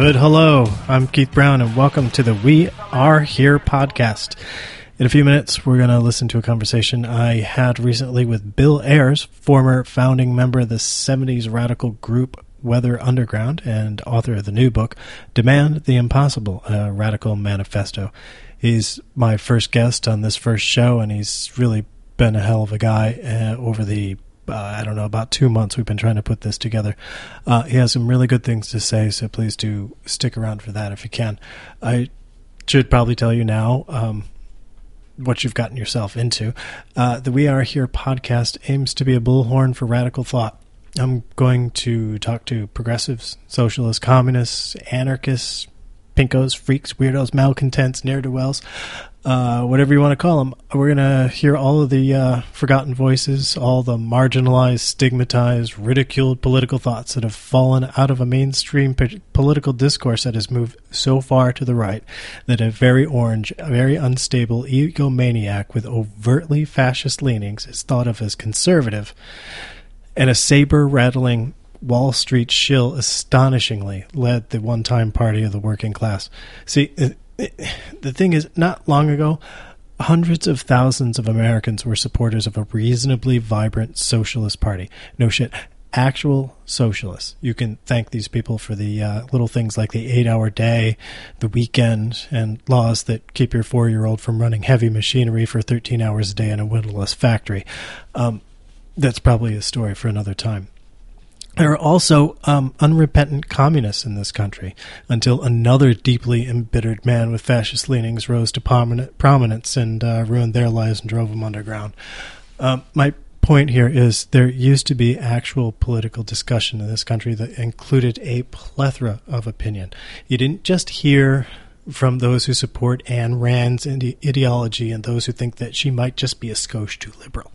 Good hello. I'm Keith Brown, and welcome to the We Are Here podcast. In a few minutes, we're going to listen to a conversation I had recently with Bill Ayers, former founding member of the 70s radical group Weather Underground and author of the new book, Demand the Impossible, a radical manifesto. He's my first guest on this first show, and he's really been a hell of a guy uh, over the uh, I don't know, about two months we've been trying to put this together. Uh, he has some really good things to say, so please do stick around for that if you can. I should probably tell you now um, what you've gotten yourself into. Uh, the We Are Here podcast aims to be a bullhorn for radical thought. I'm going to talk to progressives, socialists, communists, anarchists, pinkos, freaks, weirdos, malcontents, ne'er do wells, uh, whatever you want to call them. We're going to hear all of the uh, forgotten voices, all the marginalized, stigmatized, ridiculed political thoughts that have fallen out of a mainstream p- political discourse that has moved so far to the right that a very orange, very unstable egomaniac with overtly fascist leanings is thought of as conservative, and a saber rattling Wall Street shill astonishingly led the one time party of the working class. See, it, the thing is, not long ago, hundreds of thousands of Americans were supporters of a reasonably vibrant socialist party. No shit. Actual socialists. You can thank these people for the uh, little things like the eight hour day, the weekend, and laws that keep your four year old from running heavy machinery for 13 hours a day in a windowless factory. Um, that's probably a story for another time. There are also um, unrepentant communists in this country until another deeply embittered man with fascist leanings rose to prominence and uh, ruined their lives and drove them underground. Um, my point here is there used to be actual political discussion in this country that included a plethora of opinion. You didn't just hear from those who support Ayn Rand's ideology and those who think that she might just be a skosh too liberal.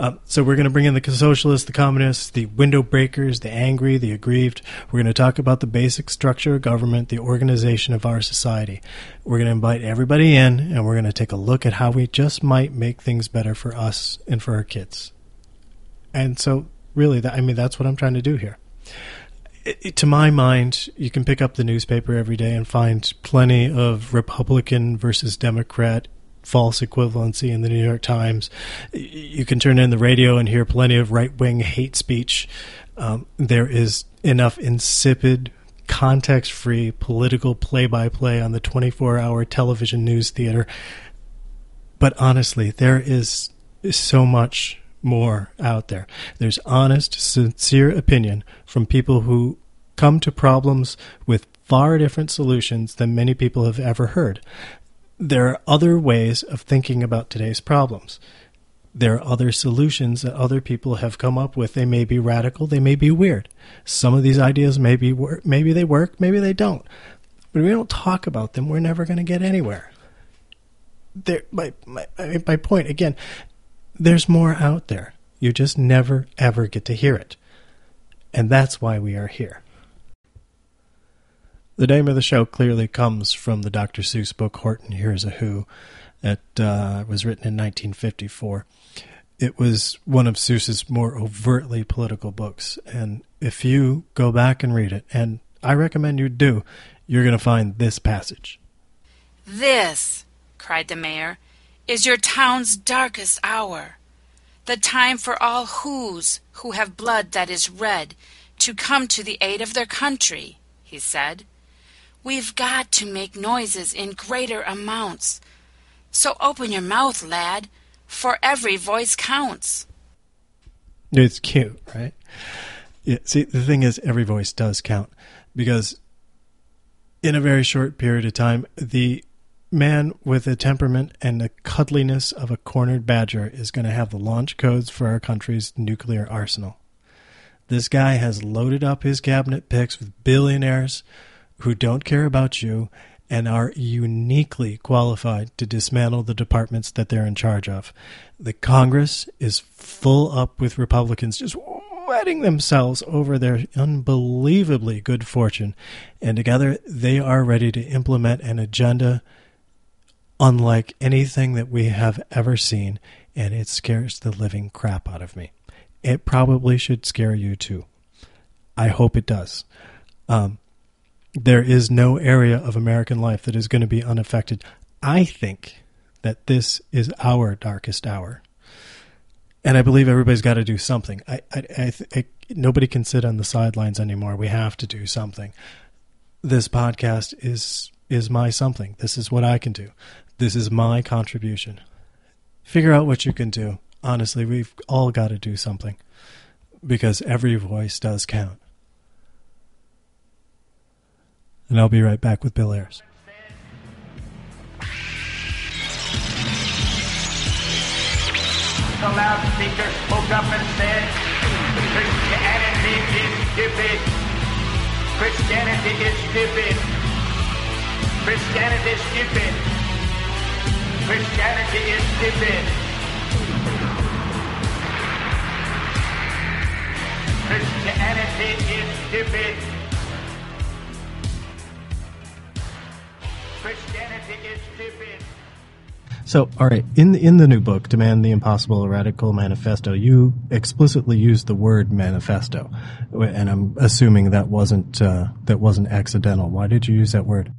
Um, so we're going to bring in the socialists, the communists, the window breakers, the angry, the aggrieved. We're going to talk about the basic structure of government, the organization of our society. We're going to invite everybody in, and we're going to take a look at how we just might make things better for us and for our kids. And so, really, that, I mean, that's what I'm trying to do here. It, it, to my mind, you can pick up the newspaper every day and find plenty of Republican versus Democrat false equivalency in the New York Times. You can turn in the radio and hear plenty of right wing hate speech. Um, there is enough insipid, context free political play by play on the 24 hour television news theater. But honestly, there is so much more out there. There's honest, sincere opinion from people who come to problems with far different solutions than many people have ever heard there are other ways of thinking about today's problems. There are other solutions that other people have come up with. They may be radical, they may be weird. Some of these ideas may be work, maybe they work, maybe they don't. But if we don't talk about them, we're never going to get anywhere. There, my, my, my point again, there's more out there. You just never ever get to hear it. And that's why we are here. The name of the show clearly comes from the Dr. Seuss book Horton Hears a Who that uh, was written in 1954. It was one of Seuss's more overtly political books, and if you go back and read it, and I recommend you do, you're going to find this passage. This, cried the mayor, is your town's darkest hour. The time for all whos who have blood that is red to come to the aid of their country, he said. We've got to make noises in greater amounts. So open your mouth, lad, for every voice counts. It's cute, right? Yeah, see, the thing is, every voice does count because in a very short period of time, the man with the temperament and the cuddliness of a cornered badger is going to have the launch codes for our country's nuclear arsenal. This guy has loaded up his cabinet picks with billionaires who don't care about you and are uniquely qualified to dismantle the departments that they're in charge of. The Congress is full up with Republicans just wetting themselves over their unbelievably good fortune, and together they are ready to implement an agenda unlike anything that we have ever seen, and it scares the living crap out of me. It probably should scare you too. I hope it does. Um, there is no area of American life that is going to be unaffected. I think that this is our darkest hour. And I believe everybody's got to do something. I, I, I, I, nobody can sit on the sidelines anymore. We have to do something. This podcast is is my something. This is what I can do. This is my contribution. Figure out what you can do. Honestly, we've all got to do something because every voice does count. And I'll be right back with Bill Ayers. The loudspeaker spoke up and said, Christianity is stupid. Christianity is stupid. Christianity is stupid. Christianity is stupid. Christianity is stupid. So, all right, in the, in the new book, "Demand the Impossible: A Radical Manifesto," you explicitly use the word manifesto, and I'm assuming that wasn't uh, that wasn't accidental. Why did you use that word?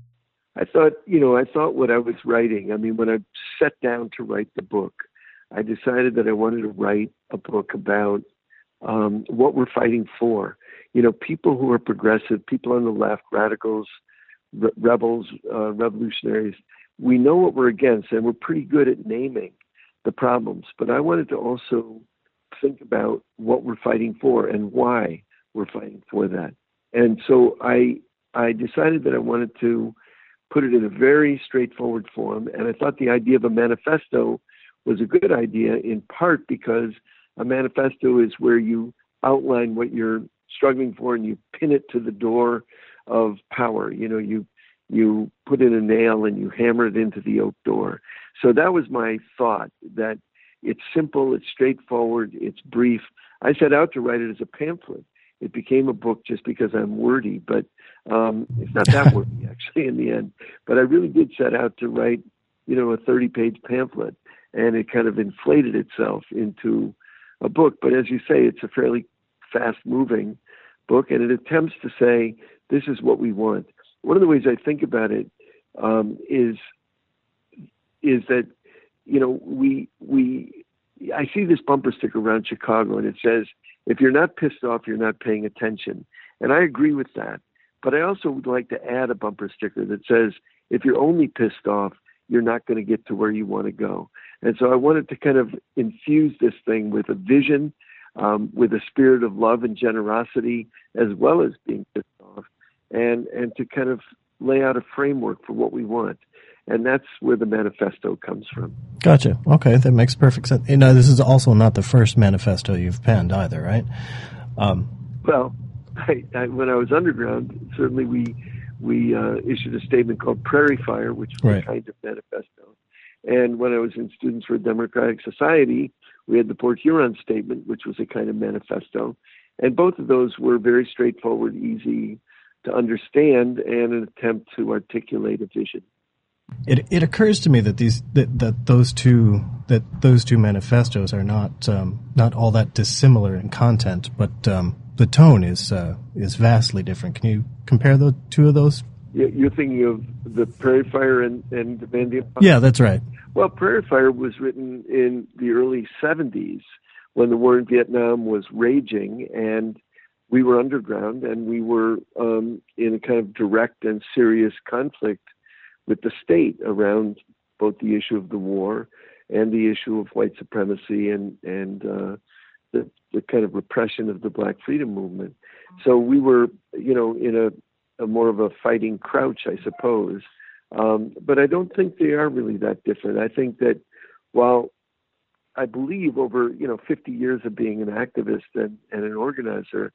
I thought, you know, I thought what I was writing. I mean, when I sat down to write the book, I decided that I wanted to write a book about um, what we're fighting for. You know, people who are progressive, people on the left, radicals, re- rebels, uh, revolutionaries. We know what we're against, and we're pretty good at naming the problems. But I wanted to also think about what we're fighting for and why we're fighting for that. And so I I decided that I wanted to put it in a very straightforward form. And I thought the idea of a manifesto was a good idea in part because a manifesto is where you outline what you're struggling for and you pin it to the door of power. You know, you you put in a nail and you hammer it into the oak door. So that was my thought that it's simple, it's straightforward, it's brief. I set out to write it as a pamphlet. It became a book just because I'm wordy, but um, it's not that wordy actually in the end. But I really did set out to write, you know, a 30-page pamphlet, and it kind of inflated itself into a book. But as you say, it's a fairly fast-moving book, and it attempts to say this is what we want. One of the ways I think about it um, is is that you know we we I see this bumper sticker around Chicago, and it says, "If you're not pissed off, you're not paying attention." And I agree with that. But I also would like to add a bumper sticker that says, "If you're only pissed off, you're not going to get to where you want to go." And so I wanted to kind of infuse this thing with a vision, um, with a spirit of love and generosity, as well as being pissed and and to kind of lay out a framework for what we want and that's where the manifesto comes from. Gotcha. Okay, that makes perfect sense. You know, this is also not the first manifesto you've penned either, right? Um, well, I, I, when I was underground, certainly we we uh, issued a statement called Prairie Fire, which was right. a kind of manifesto. And when I was in Students for a Democratic Society, we had the Port Huron Statement, which was a kind of manifesto. And both of those were very straightforward, easy to understand, and an attempt to articulate a vision. It it occurs to me that these that, that those two that those two manifestos are not um, not all that dissimilar in content, but um, the tone is uh, is vastly different. Can you compare the two of those? You're thinking of the Prairie Fire and and Demand Yeah, that's right. Well, Prairie Fire was written in the early '70s when the war in Vietnam was raging, and we were underground, and we were um, in a kind of direct and serious conflict with the state around both the issue of the war and the issue of white supremacy and and uh, the the kind of repression of the Black Freedom Movement. So we were, you know, in a, a more of a fighting crouch, I suppose. Um, but I don't think they are really that different. I think that while I believe over you know 50 years of being an activist and, and an organizer,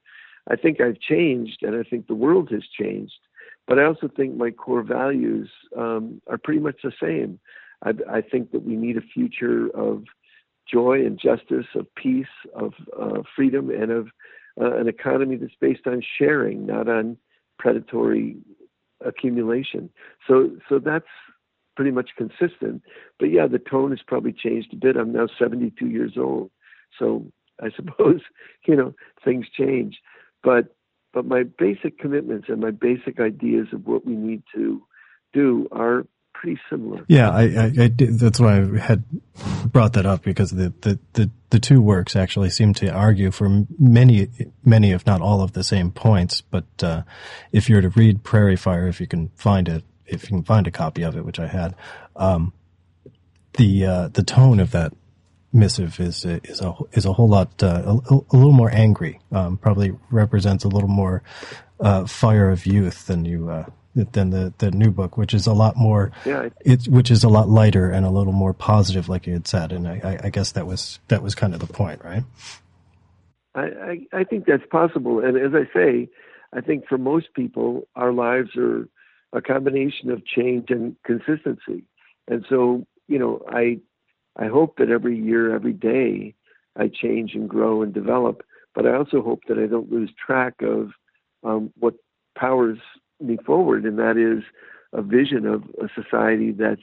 I think I've changed, and I think the world has changed. But I also think my core values um, are pretty much the same. I, I, think that we need a future of joy and justice, of peace, of uh, freedom, and of uh, an economy that's based on sharing, not on predatory accumulation. So, so that's pretty much consistent. But yeah, the tone has probably changed a bit. I'm now 72 years old, so I suppose you know things change. But but my basic commitments and my basic ideas of what we need to do are pretty similar. Yeah, I, I, I did, that's why I had brought that up because the, the, the, the, two works actually seem to argue for many, many, if not all of the same points. But, uh, if you were to read Prairie Fire, if you can find it, if you can find a copy of it, which I had, um, the, uh, the tone of that missive is, is a, is a whole lot, uh, a, a, little more angry, um, probably represents a little more, uh, fire of youth than you, uh, than the, the new book, which is a lot more, yeah, it's, which is a lot lighter and a little more positive, like you had said. And I, I guess that was, that was kind of the point, right? I, I, I think that's possible. And as I say, I think for most people, our lives are a combination of change and consistency. And so, you know, I, I hope that every year, every day, I change and grow and develop. But I also hope that I don't lose track of um, what powers me forward, and that is a vision of a society that's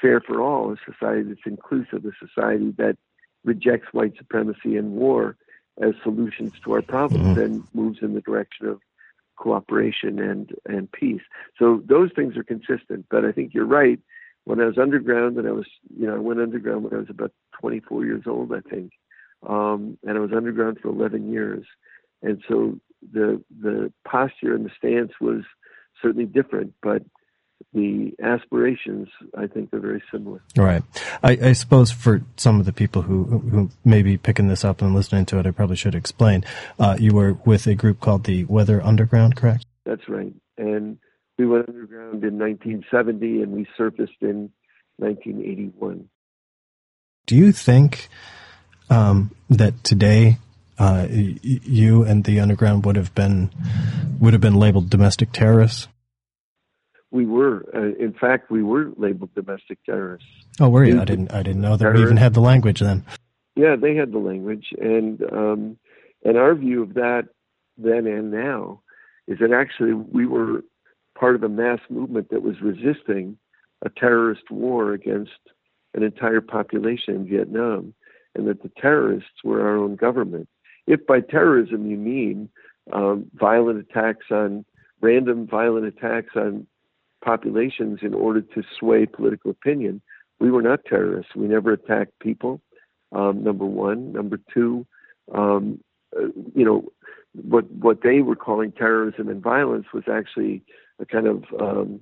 fair for all, a society that's inclusive, a society that rejects white supremacy and war as solutions to our problems mm-hmm. and moves in the direction of cooperation and and peace. So those things are consistent. But I think you're right. When I was underground, and I was, you know, I went underground when I was about 24 years old, I think, um, and I was underground for 11 years. And so the the posture and the stance was certainly different, but the aspirations I think are very similar. Right. I, I, suppose for some of the people who who may be picking this up and listening to it, I probably should explain. Uh, you were with a group called the Weather Underground, correct? That's right. And we went underground in 1970, and we surfaced in 1981. Do you think um, that today uh, you and the underground would have been would have been labeled domestic terrorists? We were, uh, in fact, we were labeled domestic terrorists. Oh, were you? I didn't. I didn't know that we even had the language then. Yeah, they had the language, and um, and our view of that then and now is that actually we were part of a mass movement that was resisting a terrorist war against an entire population in Vietnam, and that the terrorists were our own government if by terrorism you mean um, violent attacks on random violent attacks on populations in order to sway political opinion, we were not terrorists. We never attacked people. Um, number one. Number two, um, uh, you know, what what they were calling terrorism and violence was actually a kind of um,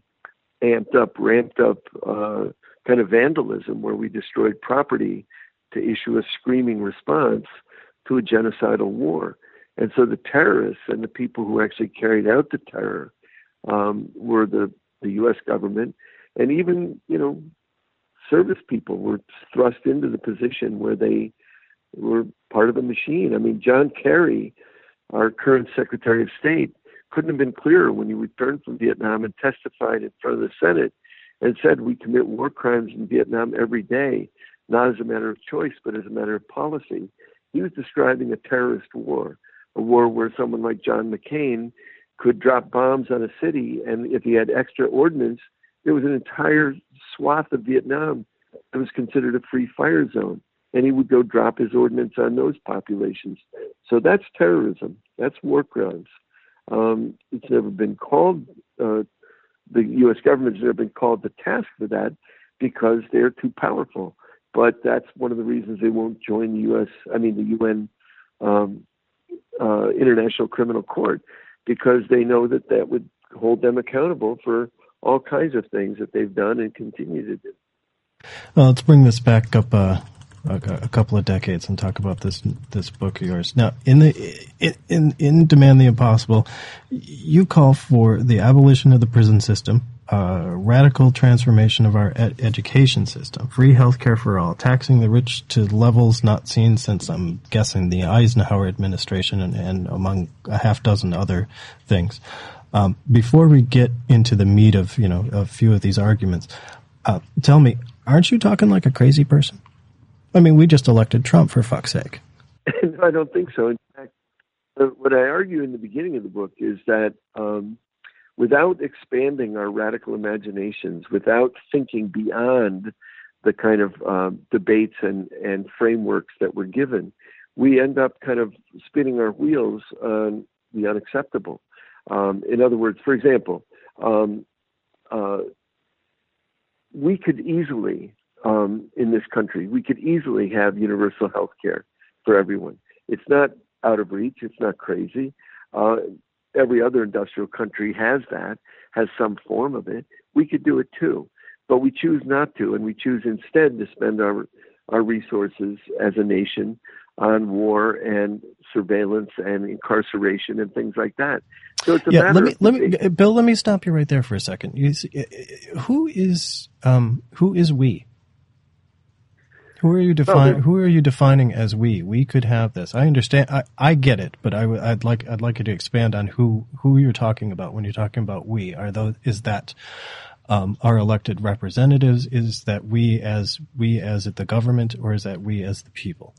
amped up, ramped up uh, kind of vandalism where we destroyed property to issue a screaming response to a genocidal war. And so the terrorists and the people who actually carried out the terror um, were the, the U.S. government, and even you know service people were thrust into the position where they were part of the machine. I mean, John Kerry, our current Secretary of State, couldn't have been clearer when he returned from Vietnam and testified in front of the Senate and said, We commit war crimes in Vietnam every day, not as a matter of choice, but as a matter of policy. He was describing a terrorist war, a war where someone like John McCain could drop bombs on a city, and if he had extra ordnance, there was an entire swath of Vietnam that was considered a free fire zone, and he would go drop his ordnance on those populations. So that's terrorism. That's war crimes. Um, it's never been called. Uh, the U.S. government has never been called to task for that because they're too powerful but that's one of the reasons they won't join the U.S. I mean the UN um, uh, International Criminal Court because they know that that would hold them accountable for all kinds of things that they've done and continue to do. Let's bring this back up uh, a, a, couple of decades and talk about this this book of yours. Now, in the in in Demand the Impossible, you call for the abolition of the prison system, a radical transformation of our ed- education system, free healthcare for all, taxing the rich to levels not seen since I'm guessing the Eisenhower administration and, and among a half dozen other things. Um, before we get into the meat of you know a few of these arguments, uh, tell me, aren't you talking like a crazy person? I mean, we just elected Trump for fuck's sake. I don't think so. In fact, what I argue in the beginning of the book is that um, without expanding our radical imaginations, without thinking beyond the kind of um, debates and, and frameworks that we're given, we end up kind of spinning our wheels on the unacceptable. Um, in other words, for example, um, uh, we could easily, um, in this country, we could easily have universal health care for everyone. It's not out of reach. It's not crazy. Uh, every other industrial country has that, has some form of it. We could do it too, but we choose not to, and we choose instead to spend our our resources as a nation on war and surveillance and incarceration and things like that. So it's a yeah, matter. Let me, of let me, Bill. Let me stop you right there for a second. You see, who is um, who is we? Who are you define? Oh, who are you defining as we? We could have this. I understand. I, I get it, but I, would like I'd like you to expand on who who you're talking about when you're talking about we. Are those is that um, our elected representatives? Is that we as we as the government, or is that we as the people?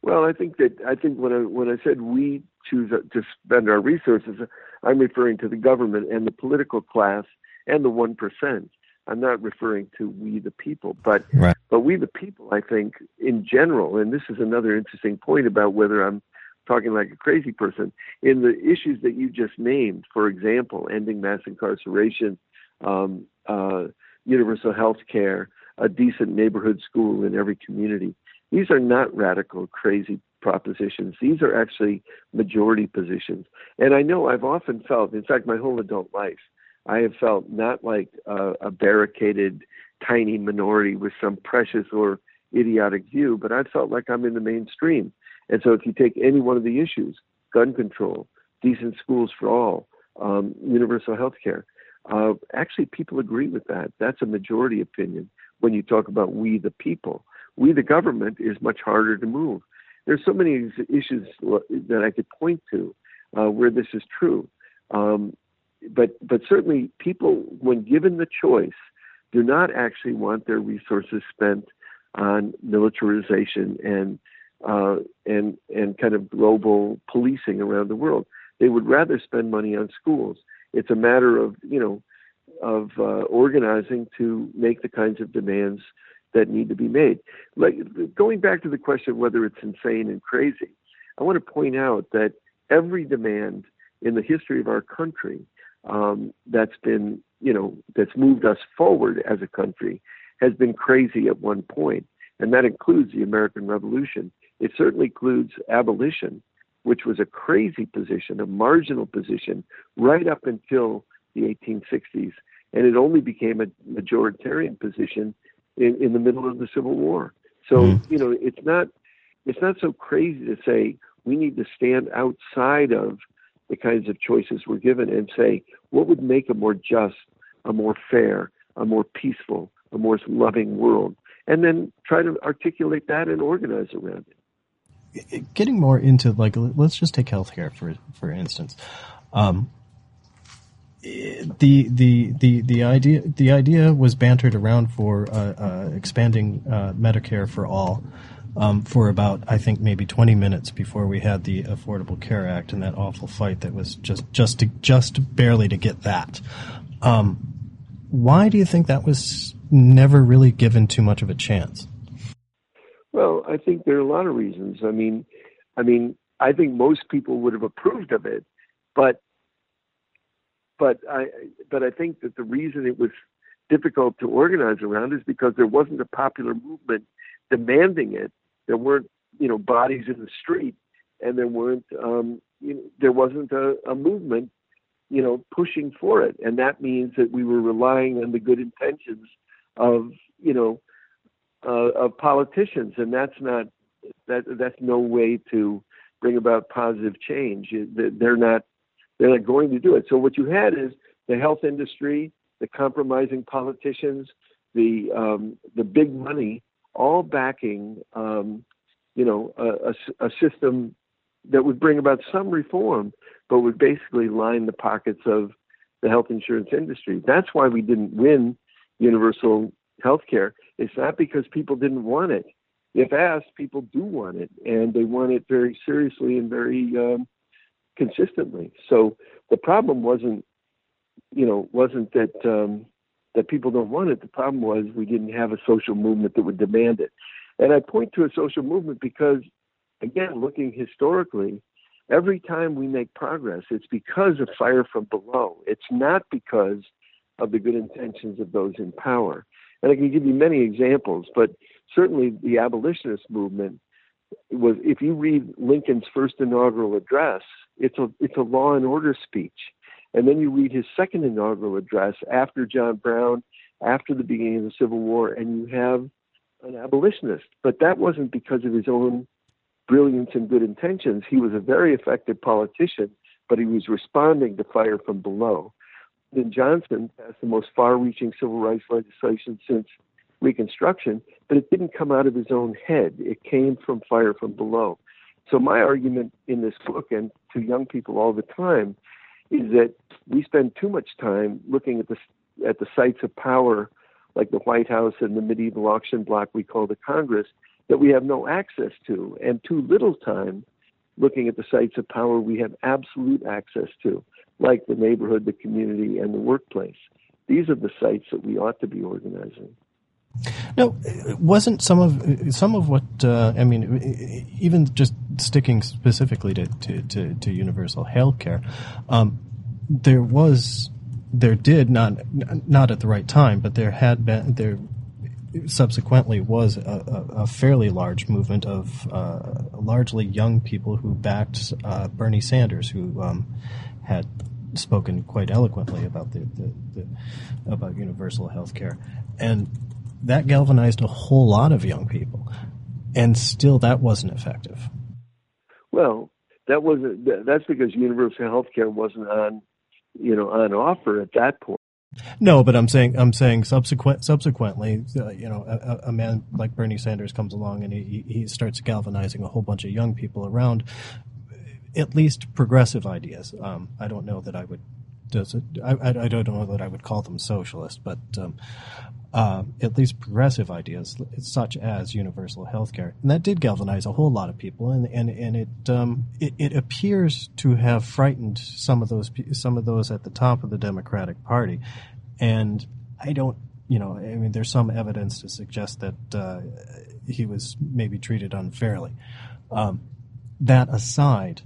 Well, I think that I think when I when I said we choose to spend our resources, I'm referring to the government and the political class and the one percent. I'm not referring to we the people, but right. but we the people. I think in general, and this is another interesting point about whether I'm talking like a crazy person in the issues that you just named. For example, ending mass incarceration, um, uh, universal health care, a decent neighborhood school in every community. These are not radical, crazy propositions. These are actually majority positions. And I know I've often felt, in fact, my whole adult life, I have felt not like a, a barricaded, tiny minority with some precious or idiotic view, but I felt like I'm in the mainstream. And so if you take any one of the issues, gun control, decent schools for all, um, universal health care, uh, actually people agree with that. That's a majority opinion when you talk about we the people. We the government is much harder to move. There's so many issues that I could point to uh, where this is true. Um, but but certainly people, when given the choice, do not actually want their resources spent on militarization and uh, and and kind of global policing around the world. They would rather spend money on schools. It's a matter of you know of uh, organizing to make the kinds of demands that need to be made. Like going back to the question of whether it's insane and crazy, I want to point out that every demand in the history of our country um, that's been, you know, that's moved us forward as a country has been crazy at one point, and that includes the American Revolution. It certainly includes abolition, which was a crazy position, a marginal position, right up until the 1860s, and it only became a majoritarian position in, in the middle of the Civil War. So mm. you know, it's not it's not so crazy to say we need to stand outside of the kinds of choices we're given and say, what would make a more just, a more fair, a more peaceful, a more loving world? And then try to articulate that and organize around it. Getting more into like, let's just take healthcare for for instance. Um, the the the the idea the idea was bantered around for uh, uh, expanding uh, Medicare for all um, for about I think maybe 20 minutes before we had the Affordable Care Act and that awful fight that was just just to, just barely to get that. Um, why do you think that was never really given too much of a chance? Well, I think there are a lot of reasons. I mean, I mean, I think most people would have approved of it, but but I but I think that the reason it was difficult to organize around is because there wasn't a popular movement demanding it there weren't you know bodies in the street, and there weren't um, you know, there wasn't a, a movement you know pushing for it, and that means that we were relying on the good intentions of you know uh, of politicians, and that's not that that's no way to bring about positive change. They're not they're not going to do it. So what you had is the health industry, the compromising politicians, the um, the big money all backing, um, you know, a, a, a, system that would bring about some reform, but would basically line the pockets of the health insurance industry. That's why we didn't win universal health care. It's not because people didn't want it. If asked, people do want it, and they want it very seriously and very um, consistently. So the problem wasn't, you know, wasn't that um, that people don't want it. The problem was we didn't have a social movement that would demand it. And I point to a social movement because, again, looking historically, every time we make progress, it's because of fire from below. It's not because of the good intentions of those in power. And I can give you many examples, but certainly the abolitionist movement was if you read Lincoln's first inaugural address, it's a it's a law and order speech. And then you read his second inaugural address after John Brown, after the beginning of the Civil War, and you have an abolitionist. But that wasn't because of his own brilliance and good intentions. He was a very effective politician, but he was responding to fire from below. Then Johnson passed the most far reaching civil rights legislation since Reconstruction, but it didn't come out of his own head. It came from fire from below. So, my argument in this book and to young people all the time is that we spend too much time looking at the, at the sites of power, like the White House and the medieval auction block we call the Congress, that we have no access to, and too little time looking at the sites of power we have absolute access to, like the neighborhood, the community, and the workplace. These are the sites that we ought to be organizing. No, wasn't some of some of what uh, I mean, even just sticking specifically to to, to, to universal health care, um, there was there did not not at the right time, but there had been there subsequently was a, a, fairly large movement of uh, largely young people who backed uh, Bernie Sanders, who um, had spoken quite eloquently about the, the, the about universal health care, and that galvanized a whole lot of young people, and still that wasn't effective. Well, that wasn't. That's because universal health care wasn't on, you know, on offer at that point. No, but I'm saying I'm saying subsequent subsequently, uh, you know, a, a, man like Bernie Sanders comes along and he he starts galvanizing a whole bunch of young people around at least progressive ideas. Um, I don't know that I would does it. I, I, don't know that I would call them socialist, but um, uh, at least progressive ideas such as universal health care. And that did galvanize a whole lot of people, and and and it, um, it it appears to have frightened some of those some of those at the top of the Democratic Party. And I don't, you know, I mean, there's some evidence to suggest that uh, he was maybe treated unfairly. Um, that aside,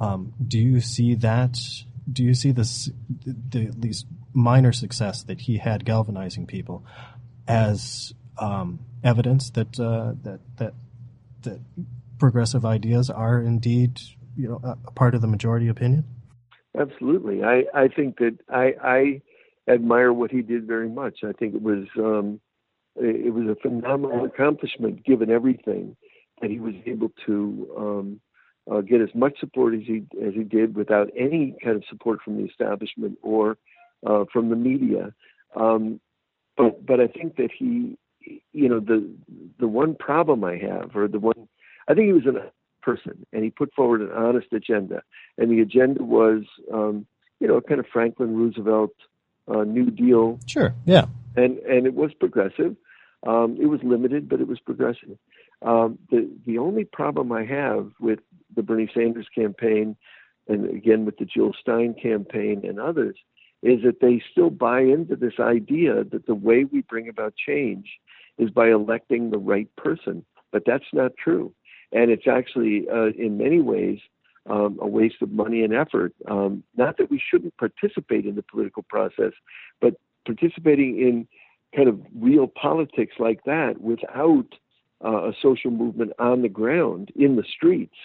um, do you see that? Do you see this, the, at least minor success that he had galvanizing people as um, evidence that uh, that that that progressive ideas are indeed you know a part of the majority opinion? Absolutely, I I think that I I admire what he did very much. I think it was um, it was a phenomenal accomplishment given everything that he was able to um, uh, get as much support as he as he did without any kind of support from the establishment or uh, from the media. Um, but but I think that he, you know, the the one problem I have, or the one, I think he was a person, and he put forward an honest agenda, and the agenda was, um, you know, kind of Franklin Roosevelt uh, New Deal. Sure. Yeah. And and it was progressive. Um, it was limited, but it was progressive. Um, the the only problem I have with the Bernie Sanders campaign, and again with the Jill Stein campaign and others, is that they still buy into this idea that the way we bring about change is by electing the right person. But that's not true. And it's actually, uh, in many ways, um, a waste of money and effort. Um, not that we shouldn't participate in the political process, but participating in kind of real politics like that without uh, a social movement on the ground in the streets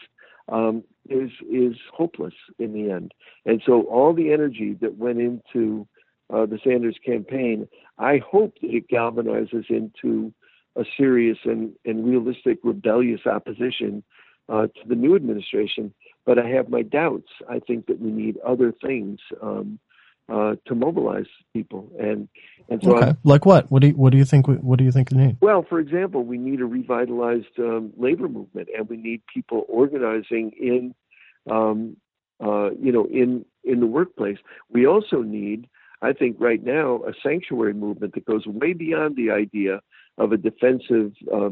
um, is is hopeless in the end. And so all the energy that went into uh, the Sanders campaign, I hope that it galvanizes into a serious and, and realistic rebellious opposition uh, to the new administration. But I have my doubts. I think that we need other things um, uh, to mobilize people. And and so, okay. like what? What do you what do you think? What do you think you need? Well, for example, we need a revitalized um, labor movement, and we need people organizing in, um, uh, you know, in in the workplace. We also need, I think, right now, a sanctuary movement that goes way beyond the idea of a defensive uh,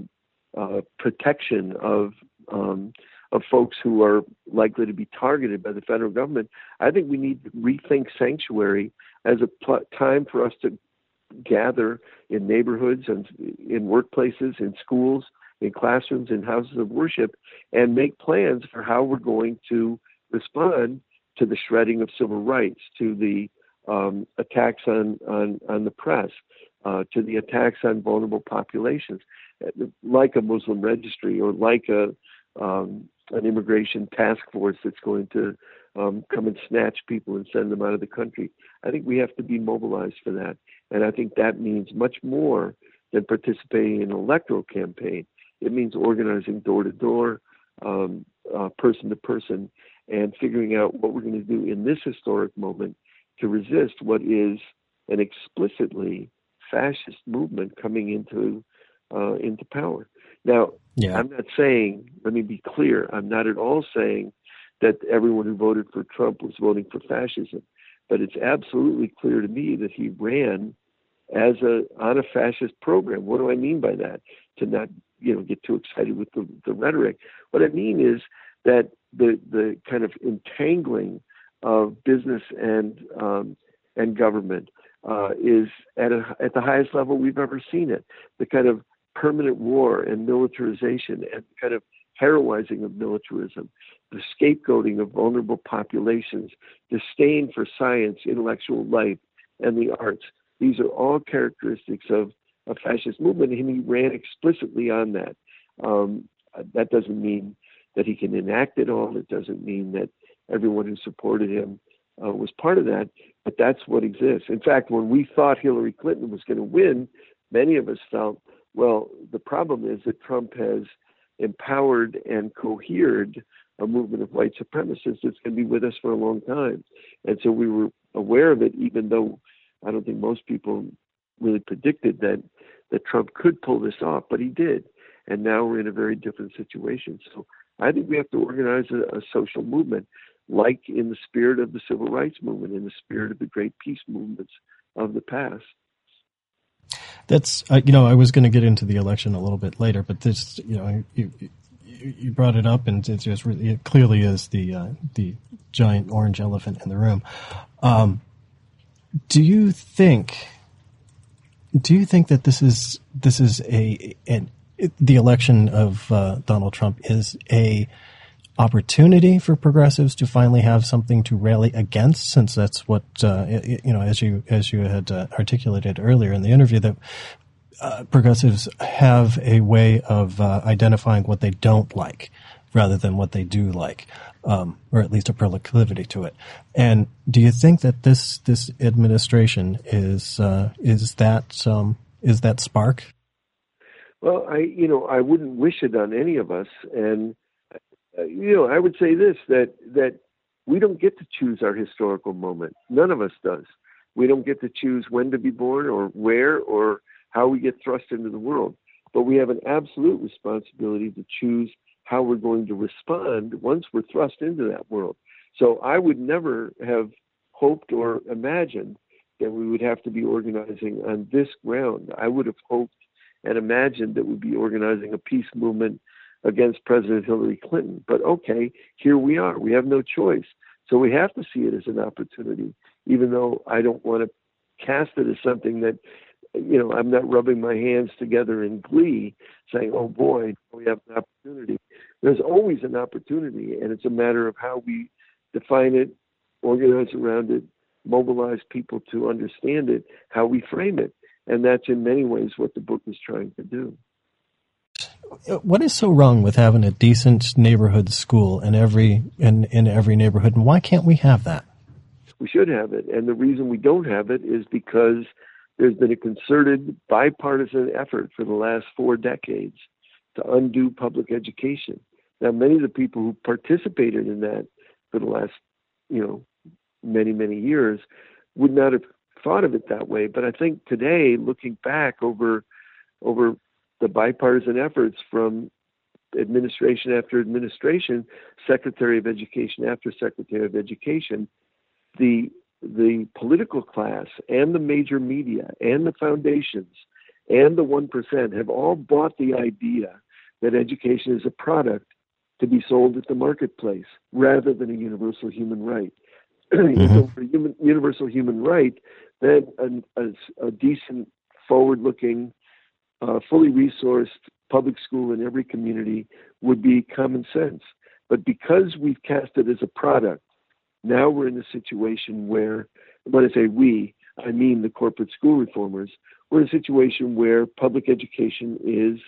uh, protection of um, of folks who are likely to be targeted by the federal government. I think we need to rethink sanctuary as a pl- time for us to gather in neighborhoods and in workplaces, in schools, in classrooms, in houses of worship, and make plans for how we're going to respond to the shredding of civil rights, to the um, attacks on, on, on the press, uh, to the attacks on vulnerable populations, like a Muslim registry or like a um, an immigration task force that's going to um, come and snatch people and send them out of the country. I think we have to be mobilized for that, and I think that means much more than participating in an electoral campaign. It means organizing door to door, person to person, and figuring out what we're going to do in this historic moment to resist what is an explicitly fascist movement coming into uh, into power. Now, yeah. I'm not saying. Let me be clear. I'm not at all saying that everyone who voted for Trump was voting for fascism, but it's absolutely clear to me that he ran as a on a fascist program. What do I mean by that? To not you know get too excited with the, the rhetoric. What I mean is that the the kind of entangling of business and um, and government uh, is at a, at the highest level we've ever seen it. The kind of permanent war and militarization and kind of heroizing of militarism, the scapegoating of vulnerable populations, disdain for science, intellectual life, and the arts. These are all characteristics of a fascist movement, and he ran explicitly on that. Um, that doesn't mean that he can enact it all. It doesn't mean that everyone who supported him uh, was part of that, but that's what exists. In fact, when we thought Hillary Clinton was going to win, many of us felt, well, the problem is that Trump has empowered and cohered a movement of white supremacists that's going to be with us for a long time. And so we were aware of it, even though I don't think most people really predicted that that Trump could pull this off, but he did. And now we're in a very different situation. So I think we have to organize a, a social movement, like in the spirit of the civil rights movement, in the spirit of the great peace movements of the past. That's uh, you know I was going to get into the election a little bit later, but this you know you you brought it up and it just really, it clearly is the uh, the giant orange elephant in the room. Um, do you think? Do you think that this is this is a an, the election of uh, Donald Trump is a opportunity for progressives to finally have something to rally against, since that's what uh, you know, as you as you had uh, articulated earlier in the interview, that uh, progressives have a way of uh, identifying what they don't like rather than what they do like, um, or at least a proclivity to it. And do you think that this this administration is uh, is that um, is that spark? Well, I you know I wouldn't wish it on any of us, and Uh, you know I would say this that that we don't get to choose our historical moment. None of us does. We don't get to choose when to be born or where or how we get thrust into the world. But we have an absolute responsibility to choose how we're going to respond once we're thrust into that world. So I would never have hoped or imagined that we would have to be organizing on this ground. I would have hoped and imagined that we'd be organizing a peace movement against President Hillary Clinton. But okay, here we are. We have no choice. So we have to see it as an opportunity, even though I don't want to cast it as something that you know, I'm not rubbing my hands together in glee saying, oh boy, we have an opportunity. There's always an opportunity, and it's a matter of how we define it, organize around it, mobilize people to understand it, how we frame it. And that's in many ways what the book is trying to do. What is so wrong with having a decent neighborhood school in every in, in every neighborhood, and why can't we have that? We should have it, and the reason we don't have it is because there's been a concerted bipartisan effort for the last four decades to undo public education. Now, many of the people who participated in that for the last, you know, many, many years would not have thought of it that way. But I think today, looking back over over the bipartisan efforts from administration after administration, Secretary of Education after Secretary of Education, the the political class and the major media and the foundations and the 1% have all bought the idea that education is a product to be sold at the marketplace rather than a universal human right. Mm-hmm. so for human, universal human right, then a, a, a decent, forward looking, uh, fully resourced public school in every community would be common sense. But because we've cast it as a product, now we're in a situation where, when I say we, I mean the corporate school reformers, we're in a situation where public education is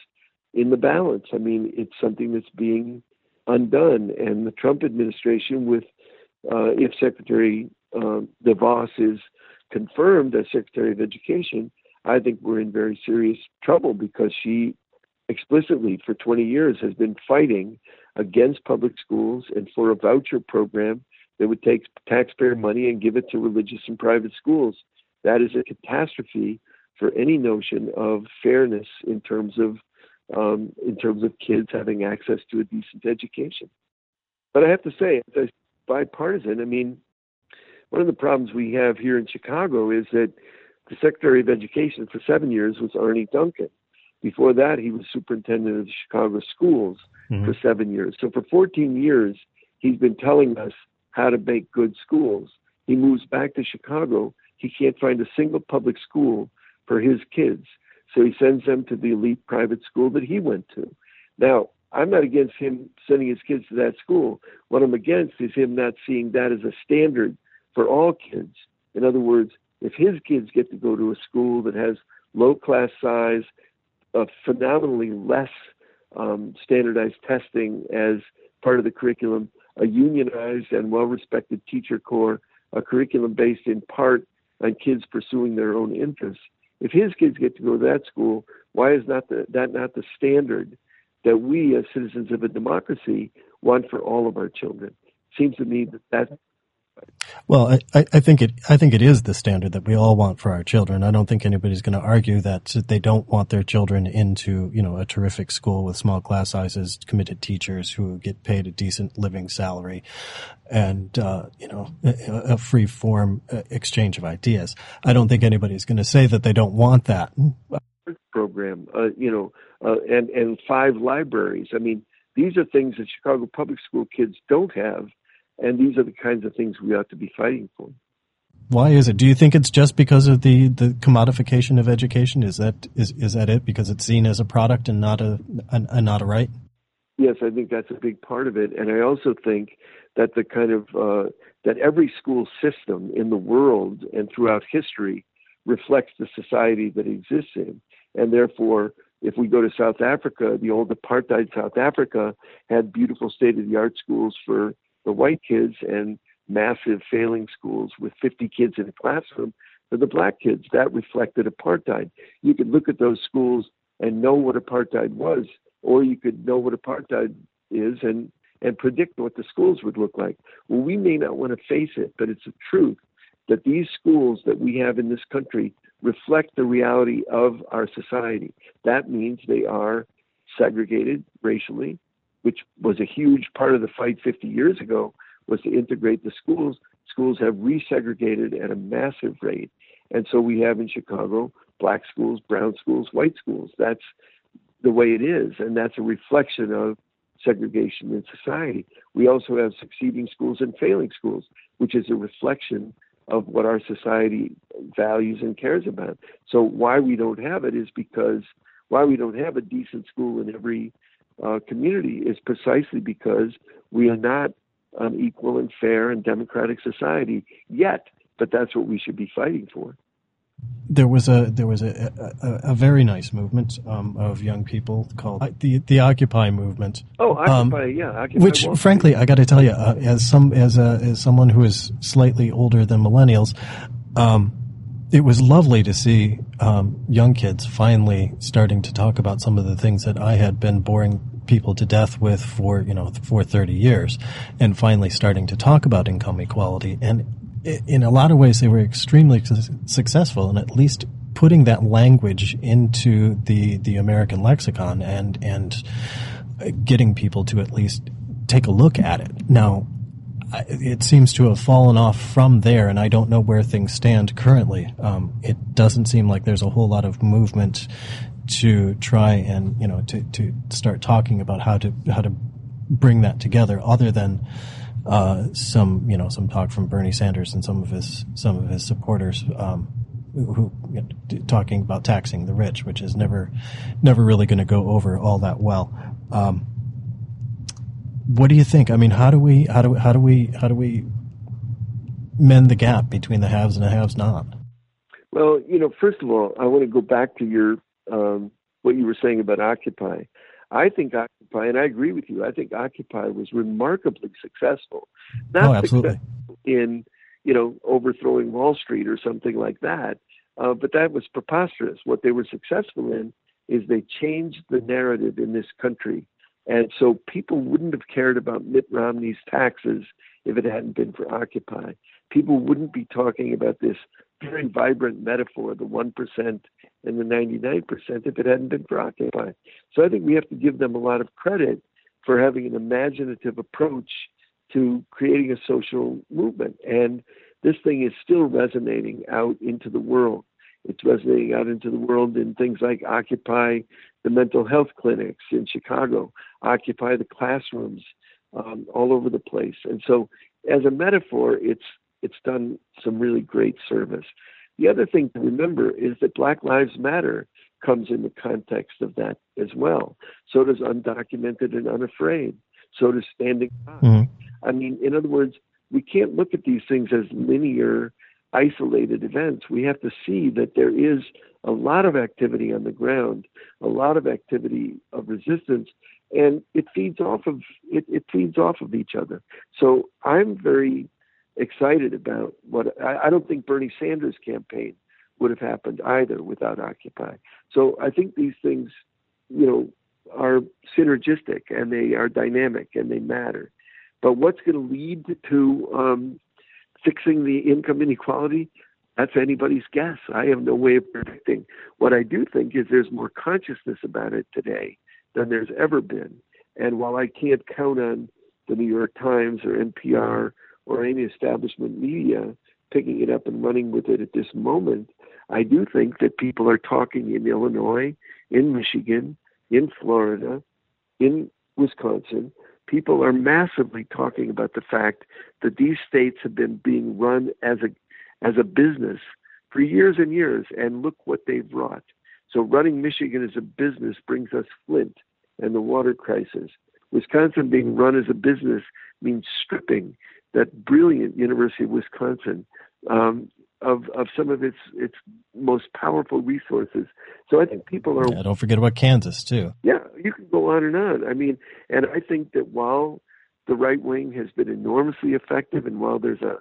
in the balance. I mean, it's something that's being undone. And the Trump administration, with uh, if Secretary uh, DeVos is confirmed as Secretary of Education, I think we're in very serious trouble because she explicitly for 20 years has been fighting against public schools and for a voucher program that would take taxpayer money and give it to religious and private schools. That is a catastrophe for any notion of fairness in terms of um, in terms of kids having access to a decent education. But I have to say, bipartisan. I mean, one of the problems we have here in Chicago is that the Secretary of Education for seven years was Arne Duncan. Before that, he was superintendent of the Chicago schools mm-hmm. for seven years. So for 14 years, he's been telling us how to make good schools. He moves back to Chicago. He can't find a single public school for his kids. So he sends them to the elite private school that he went to. Now, I'm not against him sending his kids to that school. What I'm against is him not seeing that as a standard for all kids. In other words, if his kids get to go to a school that has low class size, uh, phenomenally less um, standardized testing as part of the curriculum, a unionized and well respected teacher corps, a curriculum based in part on kids pursuing their own interests. If his kids get to go to that school, why is not the, that not the standard that we as citizens of a democracy want for all of our children? It seems to me that that well, I, I, think it. I think it is the standard that we all want for our children. I don't think anybody's going to argue that they don't want their children into, you know, a terrific school with small class sizes, committed teachers who get paid a decent living salary, and uh, you know, a, a free form uh, exchange of ideas. I don't think anybody's going to say that they don't want that. Program, uh, you know, uh, and and five libraries. I mean, these are things that Chicago public school kids don't have and these are the kinds of things we ought to be fighting for. Why is it? Do you think it's just because of the, the commodification of education? Is that is is that it? Because it's seen as a product and not a, a, a not a right. Yes, I think that's a big part of it, and I also think that the kind of uh, that every school system in the world and throughout history reflects the society that exists in, and therefore if we go to South Africa, the old apartheid South Africa had beautiful state of the art schools for the white kids and massive failing schools with 50 kids in a classroom for the black kids. That reflected apartheid. You could look at those schools and know what apartheid was, or you could know what apartheid is and and predict what the schools would look like. Well, we may not want to face it, but it's a truth that these schools that we have in this country reflect the reality of our society. That means they are segregated racially, which was a huge part of the fight 50 years ago, was to integrate the schools. Schools have resegregated at a massive rate. And so we have in Chicago black schools, brown schools, white schools. That's the way it is. And that's a reflection of segregation in society. We also have succeeding schools and failing schools, which is a reflection of what our society values and cares about. So why we don't have it is because why we don't have a decent school in every uh, community is precisely because we are not an equal and fair and democratic society yet. But that's what we should be fighting for. There was a there was a a, a very nice movement um, of young people called uh, the the Occupy movement. Oh, Occupy, um, yeah. Occupy which, frankly, I got to tell you, uh, as some as a, as someone who is slightly older than millennials, um, it was lovely to see um, young kids finally starting to talk about some of the things that I had been boring people to death with for you know for 30 years, and finally starting to talk about income equality. And in a lot of ways, they were extremely successful in at least putting that language into the the American lexicon and and getting people to at least take a look at it. Now, it seems to have fallen off from there, and I don't know where things stand currently. Um, it doesn't seem like there's a whole lot of movement to try and you know to, to start talking about how to how to bring that together, other than uh, some you know some talk from Bernie Sanders and some of his some of his supporters. Um, who you know, talking about taxing the rich, which is never, never really going to go over all that well. Um, what do you think? I mean, how do we how do we, how do we how do we mend the gap between the haves and the haves not? Well, you know, first of all, I want to go back to your um, what you were saying about Occupy. I think Occupy, and I agree with you. I think Occupy was remarkably successful. Not oh, absolutely. Successful in you know overthrowing Wall Street or something like that, uh, but that was preposterous. What they were successful in is they changed the narrative in this country, and so people wouldn't have cared about Mitt Romney's taxes if it hadn't been for Occupy. People wouldn't be talking about this very vibrant metaphor, the 1% and the 99%, if it hadn't been for Occupy. So I think we have to give them a lot of credit for having an imaginative approach to creating a social movement. And this thing is still resonating out into the world. It's resonating out into the world in things like Occupy the mental health clinics in Chicago, Occupy the classrooms um, all over the place. And so, as a metaphor, it's it's done some really great service. The other thing to remember is that Black Lives Matter comes in the context of that as well. So does undocumented and unafraid. So does standing up. Mm-hmm. I mean, in other words, we can't look at these things as linear, isolated events. We have to see that there is a lot of activity on the ground, a lot of activity of resistance, and it feeds off of it, it feeds off of each other. So I'm very excited about what I, I don't think Bernie Sanders' campaign would have happened either without Occupy. So I think these things, you know, are synergistic and they are dynamic and they matter. But what's going to lead to um, fixing the income inequality? That's anybody's guess. I have no way of predicting. What I do think is there's more consciousness about it today than there's ever been. And while I can't count on the New York Times or NPR or any establishment media picking it up and running with it at this moment, I do think that people are talking in Illinois, in Michigan, in Florida, in Wisconsin. People are massively talking about the fact that these states have been being run as a as a business for years and years, and look what they've wrought. So running Michigan as a business brings us Flint and the water crisis. Wisconsin being run as a business means stripping that brilliant University of Wisconsin um, of of some of its its most powerful resources. So I think people are. Yeah, don't forget about Kansas too. Yeah, you can go on and on. I mean, and I think that while the right wing has been enormously effective, and while there's a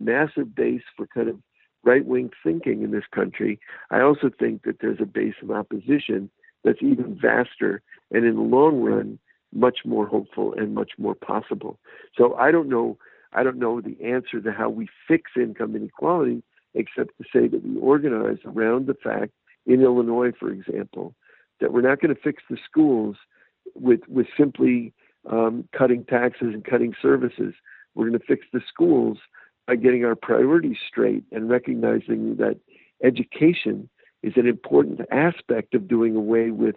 massive base for kind of right wing thinking in this country, I also think that there's a base of opposition that's even vaster, and in the long run, much more hopeful and much more possible. So I don't know I don't know the answer to how we fix income inequality, except to say that we organize around the fact, in Illinois, for example, that we're not going to fix the schools with with simply um, cutting taxes and cutting services. We're going to fix the schools by getting our priorities straight and recognizing that education is an important aspect of doing away with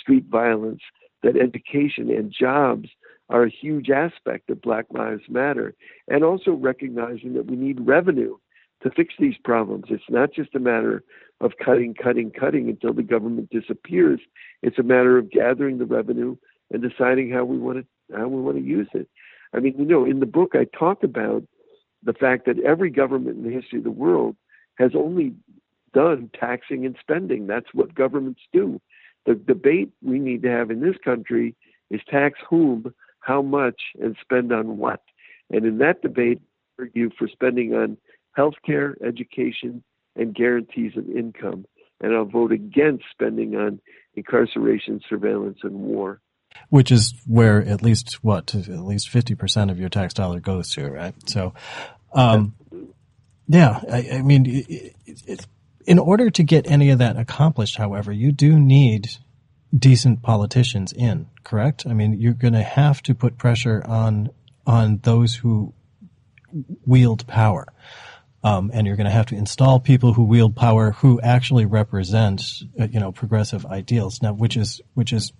street violence, that education and jobs are a huge aspect of Black Lives Matter, and also recognizing that we need revenue to fix these problems. It's not just a matter of cutting, cutting, cutting until the government disappears. It's a matter of gathering the revenue and deciding how we want to how we want to use it. I mean, you know, in the book I talk about the fact that every government in the history of the world has only done taxing and spending. That's what governments do. The debate we need to have in this country is tax whom how much and spend on what. And in that debate, argue for spending on health care, education, and guarantees of income. And I'll vote against spending on incarceration, surveillance, and war. Which is where at least what at least fifty percent of your tax dollar goes to, right? So, um, yeah, I, I mean, it, it, in order to get any of that accomplished, however, you do need decent politicians in, correct? I mean, you're going to have to put pressure on on those who wield power. Um, and you're going to have to install people who wield power who actually represent, uh, you know, progressive ideals. Now, which is which is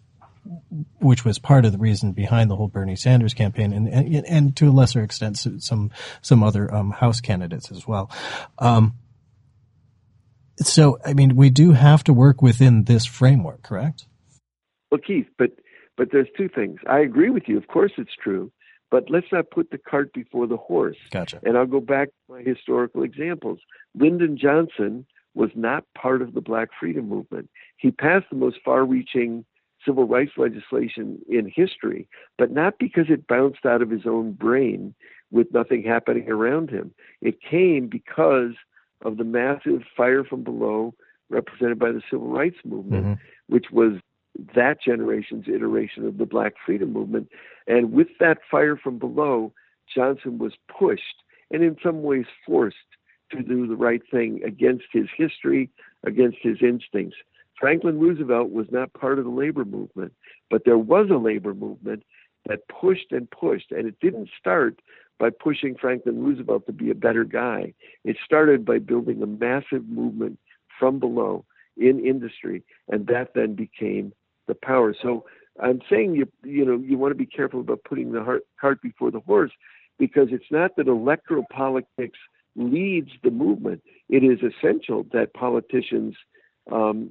which was part of the reason behind the whole Bernie Sanders campaign, and and, and to a lesser extent some some other um, House candidates as well. Um, so, I mean, we do have to work within this framework, correct? Well, Keith, but but But there's two things. I agree with you. Of course, it's true. But let's not put the cart before the horse. Gotcha. And I'll go back to my historical examples. Lyndon Johnson was not part of the Black Freedom Movement. He passed the most far reaching civil rights legislation in history, but not because it bounced out of his own brain with nothing happening around him. It came because of the massive fire from below represented by the civil rights movement, Mm-hmm. which was that generation's iteration of the Black Freedom Movement. And with that fire from below, Johnson was pushed and in some ways forced to do the right thing against his history, against his instincts. Franklin Roosevelt was not part of the labor movement, but there was a labor movement that pushed and pushed, and it didn't start by pushing Franklin Roosevelt to be a better guy. It started by building a massive movement from below in industry, and that then became the power. So I'm saying you you know you want to be careful about putting the heart, cart before the horse because it's not that electoral politics leads the movement. It is essential that politicians um,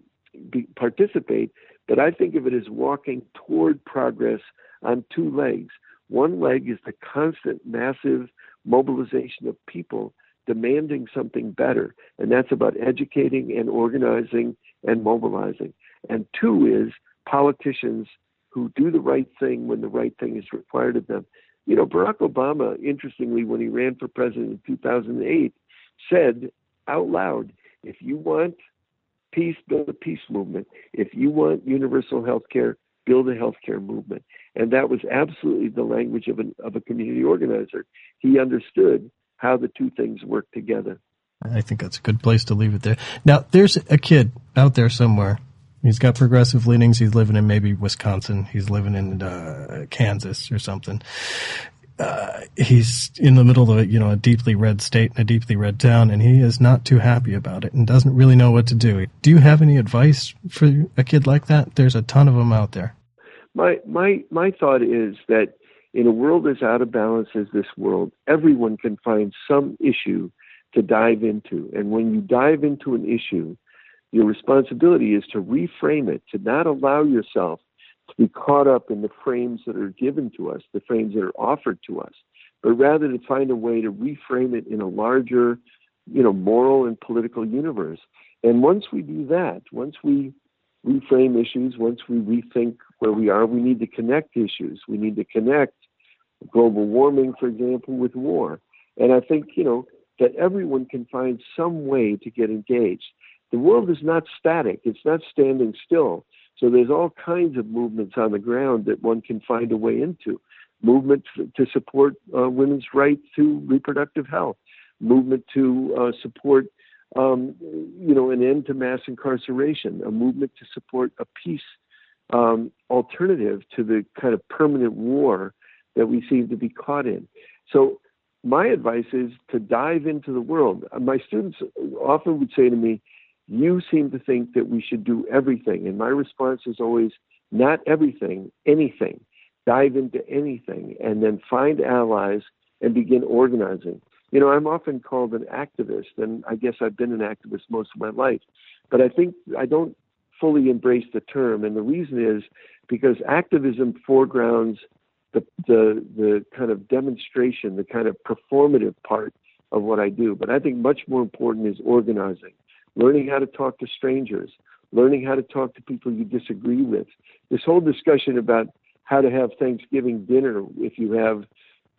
be, participate, but I think of it as walking toward progress on two legs. One leg is the constant, massive mobilization of people demanding something better, and that's about educating and organizing and mobilizing. And two is politicians who do the right thing when the right thing is required of them. You know, Barack Obama, interestingly, when he ran for president in 2008, said out loud, if you want peace, build a peace movement. If you want universal health care, build a healthcare movement. And that was absolutely the language of, an, of a community organizer. He understood how the two things work together. I think that's a good place to leave it there. Now, there's a kid out there somewhere. He's got progressive leanings. He's living in maybe Wisconsin. He's living in uh, Kansas or something. Uh, he's in the middle of a, you know a deeply red state and a deeply red town, and he is not too happy about it and doesn't really know what to do. Do you have any advice for a kid like that? There's a ton of them out there. My my my thought is that in a world as out of balance as this world, everyone can find some issue to dive into, and when you dive into an issue, your responsibility is to reframe it, to not allow yourself to be caught up in the frames that are given to us, the frames that are offered to us, but rather to find a way to reframe it in a larger, you know, moral and political universe. And once we do that, once we reframe issues, once we rethink where we are, we need to connect issues. We need to connect global warming, for example, with war. And I think, you know, that everyone can find some way to get engaged. The world is not static, it's not standing still. So there's all kinds of movements on the ground that one can find a way into. Movement to support uh, women's right to reproductive health, movement to uh, support, um, you know, an end to mass incarceration, a movement to support a peace um, alternative to the kind of permanent war that we seem to be caught in. So my advice is to dive into the world. My students often would say to me, you seem to think that we should do everything. And my response is always, not everything, anything. Dive into anything and then find allies and begin organizing. You know, I'm often called an activist, and I guess I've been an activist most of my life. But I think I don't fully embrace the term. And the reason is because activism foregrounds the, the, the kind of demonstration, the kind of performative part of what I do. But I think much more important is organizing learning how to talk to strangers, learning how to talk to people you disagree with. This whole discussion about how to have Thanksgiving dinner if you have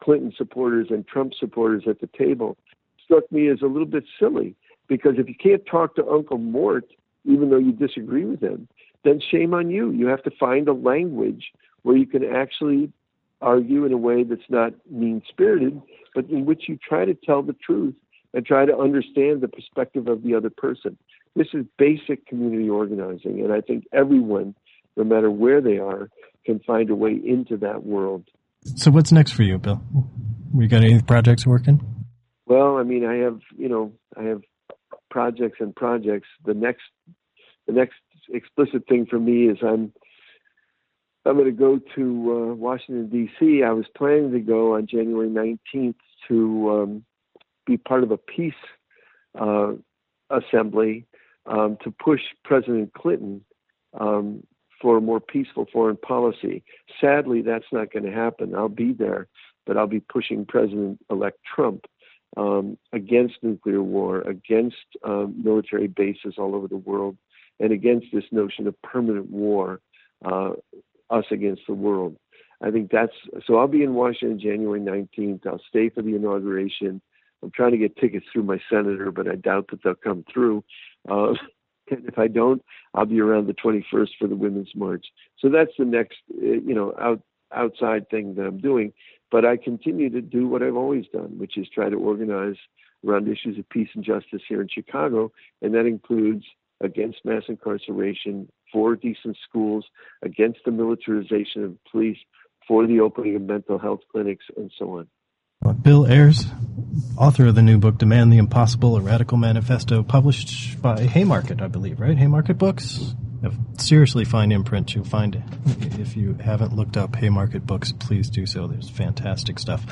Clinton supporters and Trump supporters at the table struck me as a little bit silly because if you can't talk to Uncle Mort, even though you disagree with him, then shame on you. You have to find a language where you can actually argue in a way that's not mean spirited, but in which you try to tell the truth and try to understand the perspective of the other person. This is basic community organizing, and I think everyone, no matter where they are, can find a way into that world. So, what's next for you, Bill? We got any projects working? Well, I mean, I have you know, I have projects and projects. The next, the next explicit thing for me is I'm I'm going to go to uh, Washington D.C. I was planning to go on January 19th to um, be part of a peace uh, assembly um, to push President Clinton um, for a more peaceful foreign policy. Sadly, that's not going to happen. I'll be there, but I'll be pushing President elect Trump um, against nuclear war, against um, military bases all over the world, and against this notion of permanent war, uh, us against the world. I think that's so. I'll be in Washington January 19th. I'll stay for the inauguration. I'm trying to get tickets through my senator, but I doubt that they'll come through. Uh, and if I don't, I'll be around the 21st for the Women's March. So that's the next, uh, you know, out, outside thing that I'm doing. But I continue to do what I've always done, which is try to organize around issues of peace and justice here in Chicago, and that includes against mass incarceration, for decent schools, against the militarization of police, for the opening of mental health clinics, and so on. Bill Ayers, author of the new book Demand the Impossible, a Radical Manifesto, published by Haymarket, I believe, right? Haymarket Books? Seriously fine imprint. You'll find it. if you haven't looked up Haymarket Books, please do so. There's fantastic stuff.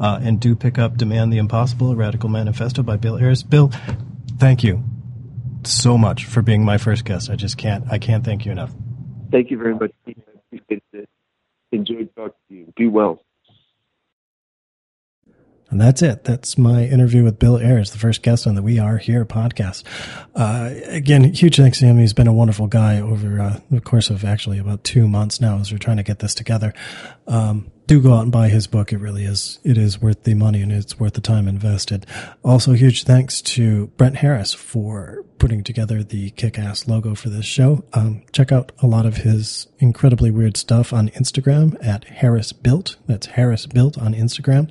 Uh, and do pick up Demand the Impossible, a Radical Manifesto by Bill Ayers. Bill, thank you so much for being my first guest. I just can't, I can't thank you enough. Thank you very much. Enjoyed talking to you. Be well. And that's it. That's my interview with Bill Ayers, the first guest on the We Are Here podcast. Uh, again, huge thanks to him. He's been a wonderful guy over uh, the course of actually about two months now as we're trying to get this together. Um, do go out and buy his book. It really is. It is worth the money and it's worth the time invested. Also, huge thanks to Brent Harris for putting together the kick-ass logo for this show. Um, check out a lot of his incredibly weird stuff on Instagram at Harris Built. That's Harris Built on Instagram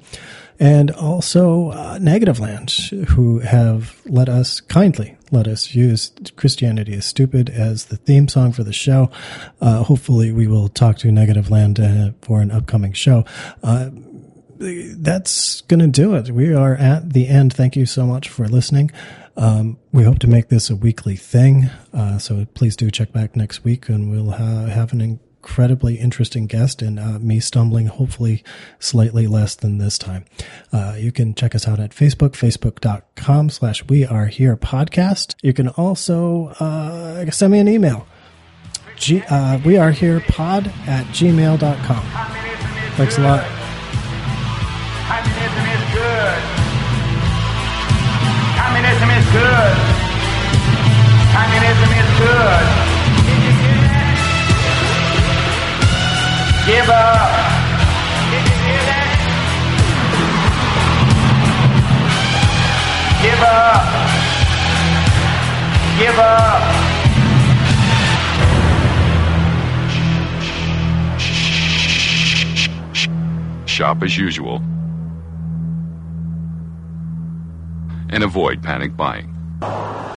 and also uh, Negativland, who have let us kindly let us use Christianity is Stupid as the theme song for the show. Uh, hopefully, we will talk to Negativland uh, for an upcoming show. Uh, that's going to do it. We are at the end. Thank you so much for listening. Um, we hope to make this a weekly thing. Uh, so please do check back next week and we'll have an incredibly interesting guest and uh, me stumbling hopefully slightly less than this time. Uh, you can check us out at Facebook, facebook.com slash we are here podcast. You can also uh, send me an email. G- uh, we are here pod at gmail.com. Thanks a lot. Communism is good. Communism is good. Communism is good. Give up. Did you hear that? Give up. Give up. Shop as usual. And avoid panic buying.